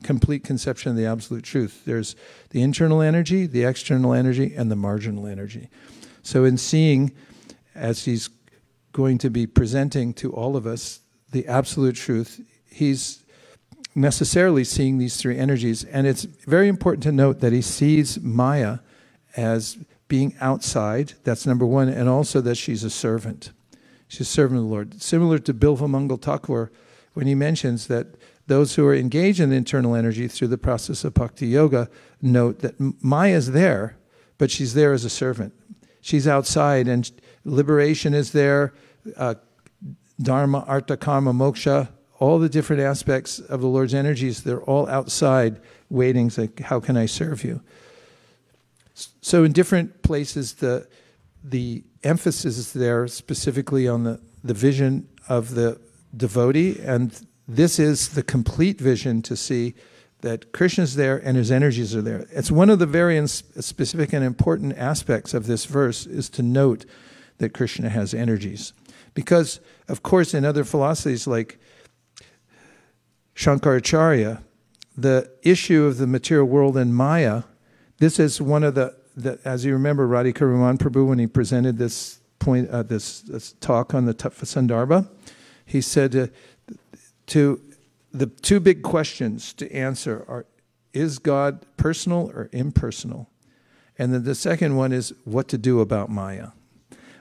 complete conception of the absolute truth. There's the internal energy, the external energy, and the marginal energy. So in seeing, as he's going to be presenting to all of us the absolute truth, he's necessarily seeing these three energies. And it's very important to note that he sees Maya as being outside, that's number one, and also that she's a servant. She's a servant of the Lord. Similar to Bilva Mangal Thakur, when he mentions that those who are engaged in internal energy through the process of bhakti yoga note that Maya is there, but she's there as a servant. She's outside, and liberation is there, uh, dharma, artha, karma, moksha, all the different aspects of the Lord's energies, they're all outside waiting, like, how can I serve you? So in different places, the, the emphasis is there specifically on the, the vision of the devotee, and this is the complete vision to see that Krishna's there and his energies are there. It's one of the very specific and important aspects of this verse is to note that Krishna has energies. Because, of course, in other philosophies like Shankaracharya, the issue of the material world and Maya, this is one of the, the as you remember, Radhika Raman Prabhu, when he presented this point, uh, this, this, talk on the Tattva Sandarbha, he said uh, to the two big questions to answer are is God personal or impersonal? And then the second one is what to do about Maya.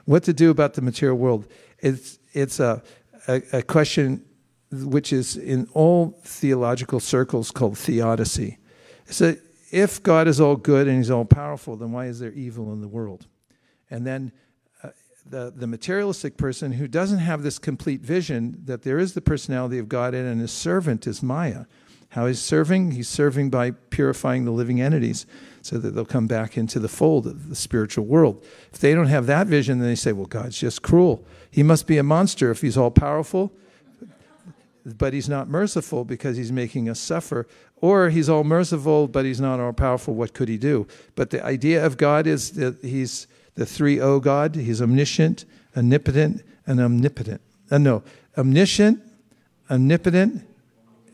What to do about the material world. It's, it's a, a, a question which is in all theological circles called theodicy. So if God is all good and he's all powerful, then why is there evil in the world? And then the, the materialistic person who doesn't have this complete vision that there is the personality of God in, and his servant is Maya. How he's serving? He's serving by purifying the living entities so that they'll come back into the fold of the spiritual world. If they don't have that vision, then they say, well, God's just cruel. He must be a monster if he's all powerful, but he's not merciful because he's making us suffer. Or he's all merciful, but he's not all powerful. What could he do? But the idea of God is that he's the three O God. He's omniscient, omnipotent, and omnipotent. Uh, no, omniscient, omnipotent,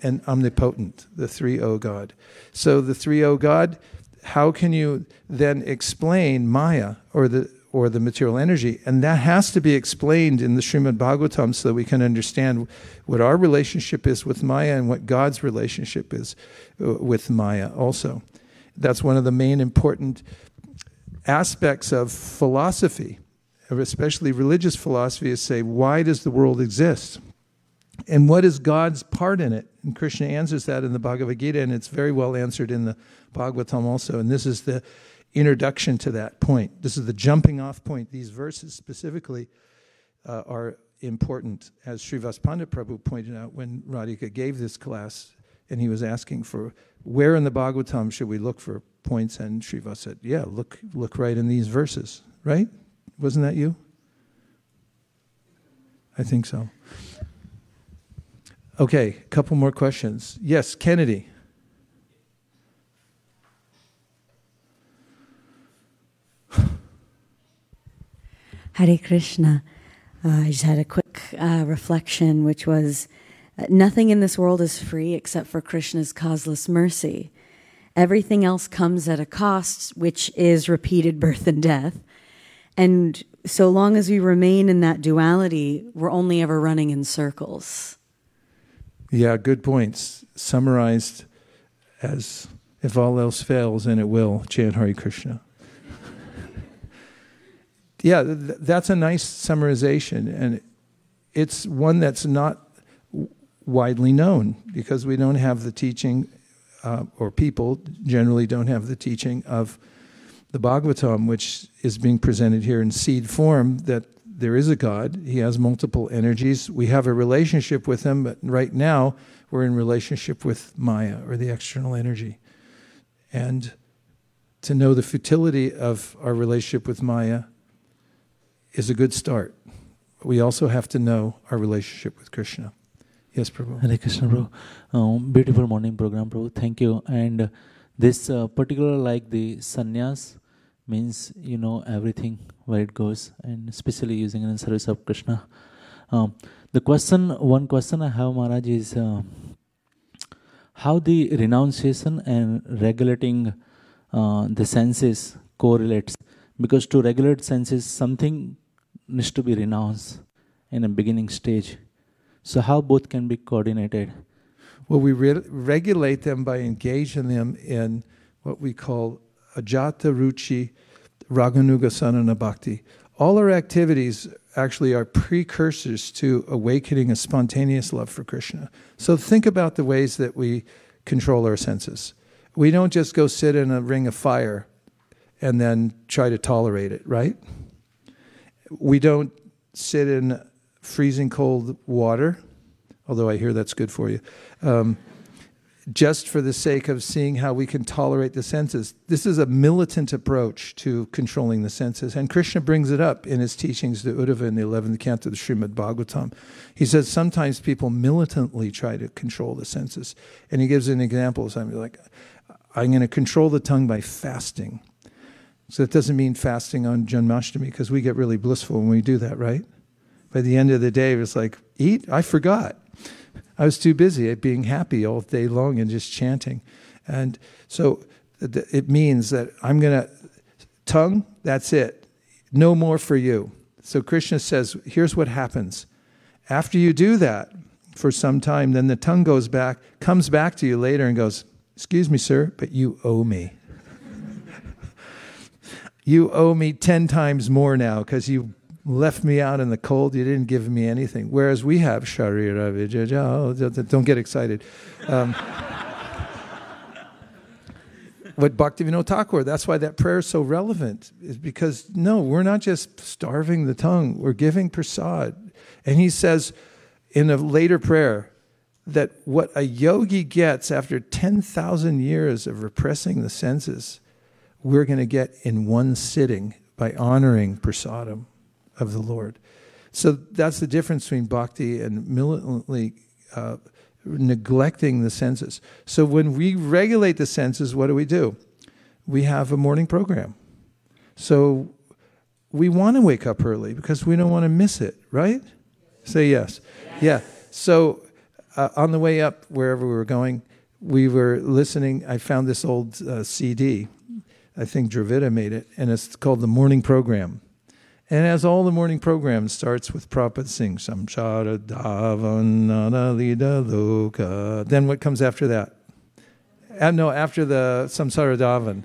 and omnipotent, the three O God. So the three O God how can you then explain Maya or the or the material energy? And that has to be explained in the Srimad Bhagavatam so that we can understand what our relationship is with Maya and what God's relationship is uh, with Maya also. That's one of the main important aspects of philosophy, especially religious philosophy, is say, why does the world exist? And what is God's part in it? And Krishna answers that in the Bhagavad Gita, and it's very well answered in the Bhagavatam also. And this is the introduction to that point. This is the jumping off point. These verses specifically uh, are important, as Srivas Pandit Prabhu pointed out when Radhika gave this class, and he was asking for where in the Bhagavatam should we look for points, and Srivas said, "Yeah, look, look right in these verses." Right? Wasn't that you? I think so. Okay, a couple more questions. Yes, Kennedy. Hare Krishna. Uh, I just had a quick uh, reflection, which was nothing in this world is free except for Krishna's causeless mercy. Everything else comes at a cost, which is repeated birth and death. And so long as we remain in that duality, we're only ever running in circles. Yeah, good points. Summarized as if all else fails, and it will, chant Hare Krishna [LAUGHS] yeah, th- that's a nice summarization, and it's one that's not widely known because we don't have the teaching, uh, or people generally don't have the teaching of the Bhagavatam, which is being presented here in seed form. That there is a God, He has multiple energies. We have a relationship with Him, but right now we're in relationship with Maya or the external energy, and to know the futility of our relationship with Maya is a good start. We also have to know our relationship with Krishna. Yes, Prabhu. Hare Krishna, Prabhu. Um, beautiful morning program, Prabhu. Thank you. And uh, this uh, particular, like the sannyas, means you know everything where it goes, and especially using it in service of Krishna. Um, the question, one question I have, Maharaj, is uh, how the renunciation and regulating uh, the senses correlates. Because to regulate senses, something needs to be renounced in a beginning stage. So, how both can be coordinated? Well, we re- regulate them by engaging them in what we call ajata ruchi raganuga sadhana bhakti. All our activities actually are precursors to awakening a spontaneous love for Krishna. So think about the ways that we control our senses. We don't just go sit in a ring of fire and then try to tolerate it, right? We don't sit in freezing cold water, although I hear that's good for you, um, just for the sake of seeing how we can tolerate the senses. This is a militant approach to controlling the senses. And Krishna brings it up in his teachings to Uddhava in the 11th canto of the Srimad Bhagavatam. He says sometimes people militantly try to control the senses. And he gives an example. So I'm like, I'm going to control the tongue by fasting. So that doesn't mean fasting on Janmashtami because we get really blissful when we do that, right? By the end of the day, it's like, eat? I forgot. I was too busy at being happy all day long and just chanting. And so it means that I'm going to, tongue, that's it. No more for you. So Krishna says, here's what happens. After you do that for some time, then the tongue goes back, comes back to you later and goes, Excuse me, sir, but you owe me [LAUGHS] you owe me 10 times more now because you left me out in the cold. You didn't give me anything. Whereas we have Sharira Vijaja. Oh, don't get excited. Um, [LAUGHS] what Bhaktivinoda Thakur, that's why that prayer is so relevant, is because no, we're not just starving the tongue, we're giving prasad. And he says in a later prayer that what a yogi gets after 10,000 years of repressing the senses, we're going to get in one sitting by honoring prasadam of the Lord. So that's the difference between bhakti and militantly uh, neglecting the senses. So when we regulate the senses, what do we do? We have a morning program. So we want to wake up early because we don't want to miss it, right? Say yes. yes. Yeah. So uh, on the way up, wherever we were going, we were listening. I found this old uh, CD. I think Dravida made it, and it's called The Morning Program. And as all the morning programs starts with Prabhupada sing Samshara Davanana Lida Loka. Then what comes after that? Uh, no, after the Samsara Davan.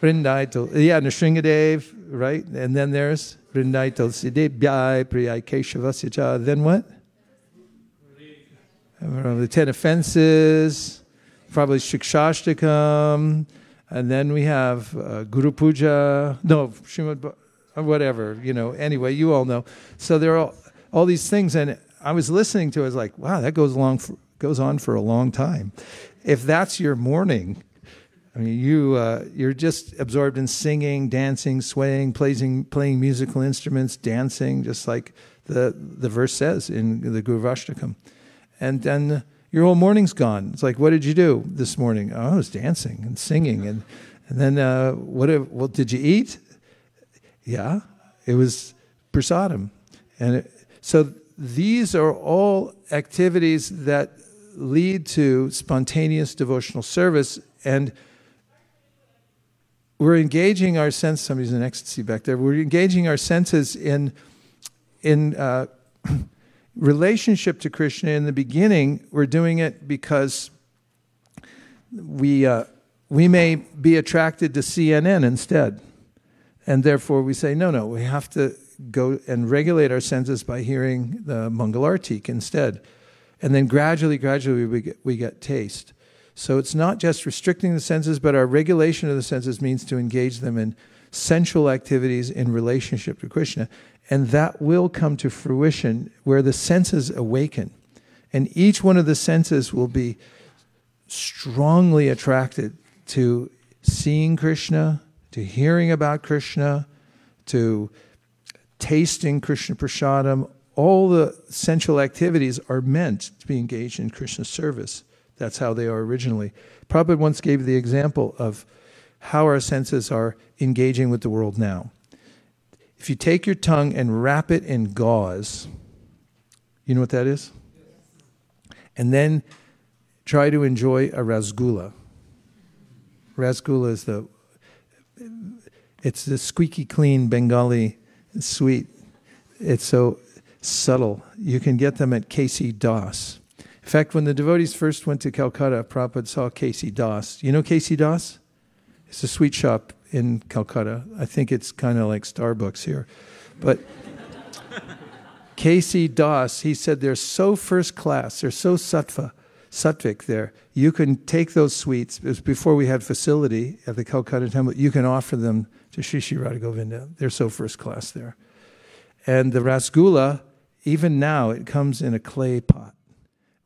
Vrindaital. Yeah, Nrsingadev, right? And then there's Vrindaital Siddhibhyai Priyai Keshavasyacha. Then what? The Ten Offenses, probably Shikshashtakam. And then we have uh, Guru Puja. No, Srimad whatever, you know. Anyway, you all know. So there are all, all these things, and I was listening to it. I was like, wow, that goes along for, goes on for a long time. If that's your morning, I mean, you uh, you're just absorbed in singing, dancing, swaying, playing playing musical instruments, dancing, just like the the verse says in the Gurvashtakam. And then your whole morning's gone. It's like, what did you do this morning? Oh, I was dancing and singing, and and then uh, what? Well, did you eat? Yeah, it was prasadam. And it, so these are all activities that lead to spontaneous devotional service. And we're engaging our sense, somebody's in ecstasy back there, we're engaging our senses in, in uh, [CLEARS THROAT] relationship to Krishna. In the beginning, we're doing it because we, uh, we may be attracted to CNN instead. And therefore, we say, no, no, we have to go and regulate our senses by hearing the Mangalartik instead. And then gradually, gradually, we get, we get taste. So it's not just restricting the senses, but our regulation of the senses means to engage them in sensual activities in relationship to Krishna. And that will come to fruition where the senses awaken. And each one of the senses will be strongly attracted to seeing Krishna, to hearing about Krishna, to tasting Krishna prasadam, all the sensual activities are meant to be engaged in Krishna service. That's how they are originally. Prabhupada once gave the example of how our senses are engaging with the world now. If you take your tongue and wrap it in gauze, you know what that is? And then try to enjoy a rasgulla. Rasgulla is the it's the squeaky clean Bengali sweet. It's so subtle. You can get them at KC Das. In fact, when the devotees first went to Calcutta, Prabhupada saw KC Das. You know KC Das? It's a sweet shop in Calcutta. I think it's kind of like Starbucks here. But [LAUGHS] KC Das, he said they're so first class, they're so sattva Satvik there. You can take those sweets, it was before we had facility at the Calcutta Temple, you can offer them to Sri Sri Radha Govinda. They're so first class there. And the rasgulla, even now, it comes in a clay pot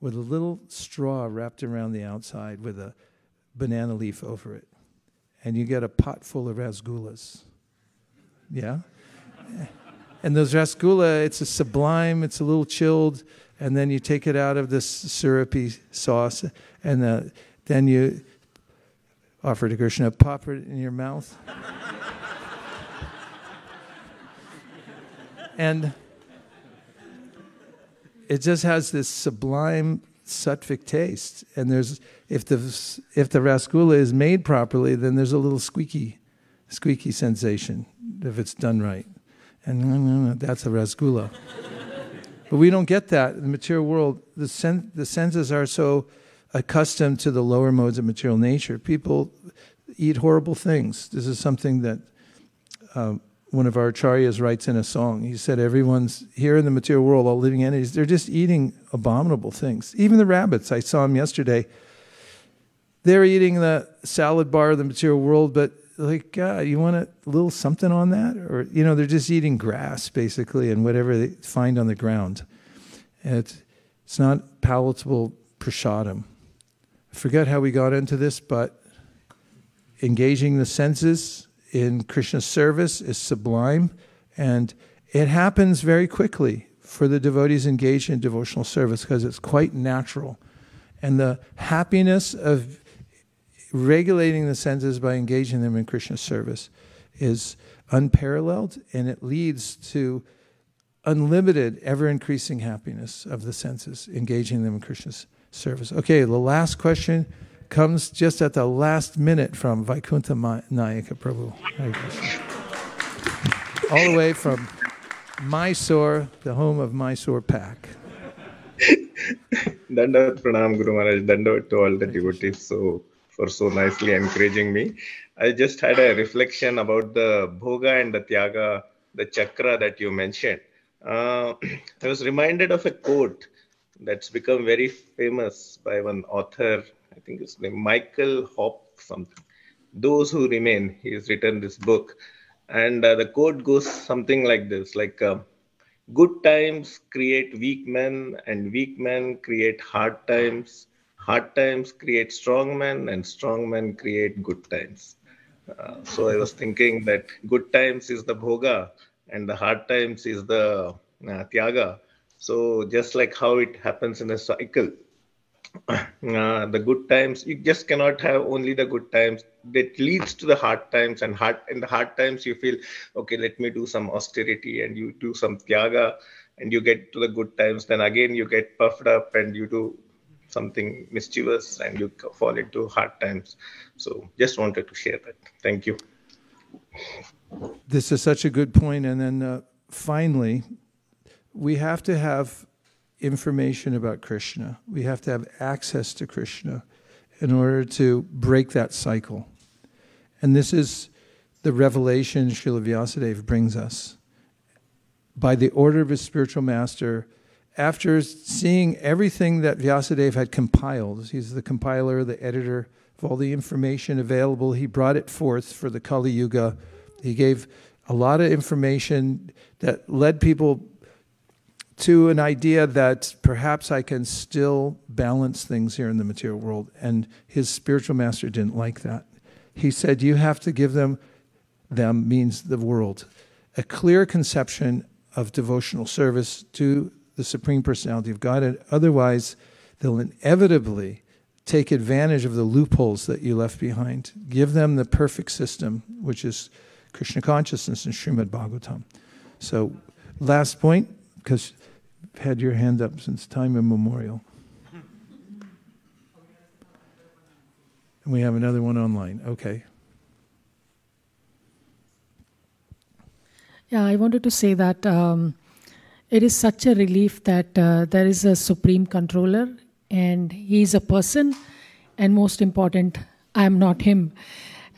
with a little straw wrapped around the outside with a banana leaf over it. And you get a pot full of rasgullas. Yeah? And those rasgulla, it's a sublime, it's a little chilled and then you take it out of this syrupy sauce, and uh, then you offer to Krishna, pop it in your mouth. and it just has this sublime sattvic taste. And there's if the if the rasgulla is made properly, then there's a little squeaky, squeaky sensation if it's done right. And that's a rasgulla. But we don't get that in the material world. The, sen- the senses are so accustomed to the lower modes of material nature. People eat horrible things. This is something that um, one of our acharyas writes in a song. He said, Everyone's here in the material world, all living entities, they're just eating abominable things. Even the rabbits, I saw them yesterday. They're eating the salad bar of the material world, but like, uh, you want a little something on that? Or, you know, they're just eating grass, basically, and whatever they find on the ground. It's, it's not palatable prasadam. Forget how we got into this, but engaging the senses in Krishna's service is sublime, and it happens very quickly for the devotees engaged in devotional service because it's quite natural. And the happiness of regulating the senses by engaging them in Krishna's service is unparalleled, and it leads to unlimited, ever increasing happiness of the senses, engaging them in Krishna's service. Okay, the last question comes just at the last minute from Vaikuntha Nayaka Prabhu. All the way from Mysore, the home of Mysore Pak. [LAUGHS] Dandavat Pranam Guru Maharaj, Dandavat to all the devotees so for so nicely encouraging me. I just had a reflection about the Bhoga and the Tyaga, the chakra that you mentioned. Uh, [CLEARS THROAT] I was reminded of a quote that's become very famous by one author, I think it's named Michael Hopf something. Those who remain, he has written this book. And uh, the quote goes something like this like, uh, good times create weak men, and weak men create hard times. Hard times create strong men, and strong men create good times. Uh, so I was thinking that good times is the bhoga, and the hard times is the uh, tyaga so just like how it happens in a cycle, [CLEARS THROAT] uh, the good times you just cannot have only the good times. That leads to the hard times, and hard in the hard times you feel okay. Let me do some austerity, and you do some tyaga, and you get to the good times. Then again you get puffed up, and you do something mischievous, and you fall into hard times. So just wanted to share that. Thank you. This is such a good point, and then uh, finally we have to have information about Krishna. We have to have access to Krishna in order to break that cycle. And this is the revelation Srila Vyasadeva brings us. By the order of his spiritual master, after seeing everything that Vyasadeva had compiled, he's the compiler, the editor of all the information available, he brought it forth for the Kali Yuga. He gave a lot of information that led people to an idea that perhaps I can still balance things here in the material world. And his spiritual master didn't like that. He said, You have to give them, them means the world, a clear conception of devotional service to the Supreme Personality of God. Otherwise, they'll inevitably take advantage of the loopholes that you left behind. Give them the perfect system, which is Krishna consciousness and Srimad Bhagavatam. So, last point, because you've had your hand up since time immemorial. And we have another one online. Okay. Yeah, I wanted to say that um, it is such a relief that uh, there is a supreme controller and he is a person, and most important, I am not him.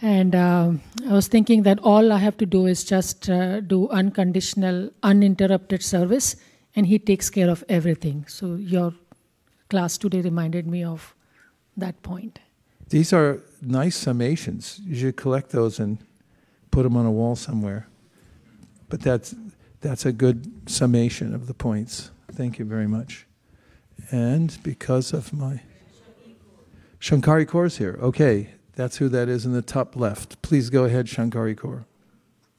And uh, I was thinking that all I have to do is just uh, do unconditional, uninterrupted service and he takes care of everything. So your class today reminded me of that point. These are nice summations. You should collect those and put them on a wall somewhere. But that's that's a good summation of the points. Thank you very much. And because of my Shankari course here. Okay, that's who that is in the top left. Please go ahead, Shankari Kaur.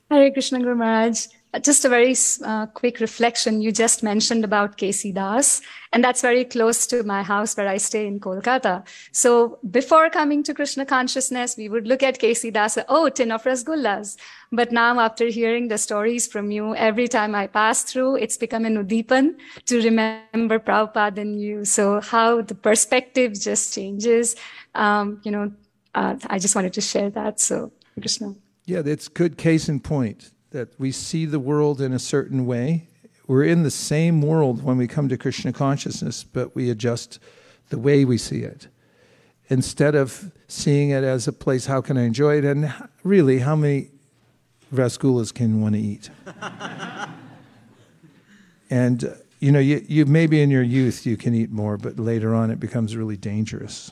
Hare Krishna Guru Maharaj. Uh, just a very uh, quick reflection. You just mentioned about KC Das, and that's very close to my house where I stay in Kolkata. So before coming to Krishna consciousness, we would look at KC Das, oh, tin of rasgullas. But now, after hearing the stories from you, every time I pass through, it's become an udipan to remember Prabhupada and you. So how the perspective just changes. Um, you know, uh, I just wanted to share that. So, Krishna. Yeah, that's good case in point that we see the world in a certain way. We're in the same world when we come to Krishna consciousness, but we adjust the way we see it. Instead of seeing it as a place, how can I enjoy it? And really, how many rasgullas can to eat. [LAUGHS] and, you know, you, you maybe in your youth you can eat more, but later on it becomes really dangerous.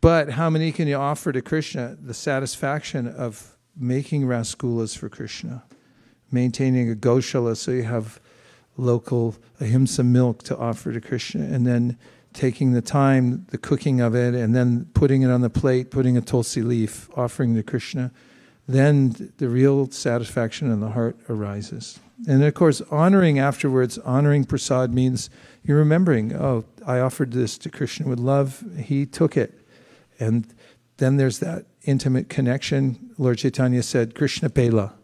But how many can you offer to Krishna the satisfaction of making rasgullas for Krishna, maintaining a goshala so you have local ahimsa milk to offer to Krishna, and then taking the time, the cooking of it, and then putting it on the plate, putting a tulsi leaf, offering to Krishna, then the real satisfaction in the heart arises. And of course, honoring afterwards, honoring prasad means you're remembering, oh, I offered this to Krishna with love, he took it. And then there's that intimate connection. Lord Chaitanya said, Krishna Pela.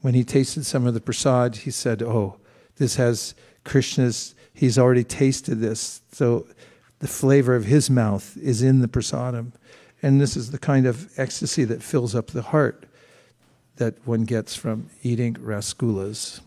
When he tasted some of the prasad, he said, Oh, this has Krishna's, he's already tasted this. So the flavor of his mouth is in the prasadam. And this is the kind of ecstasy that fills up the heart that one gets from eating rasgullas.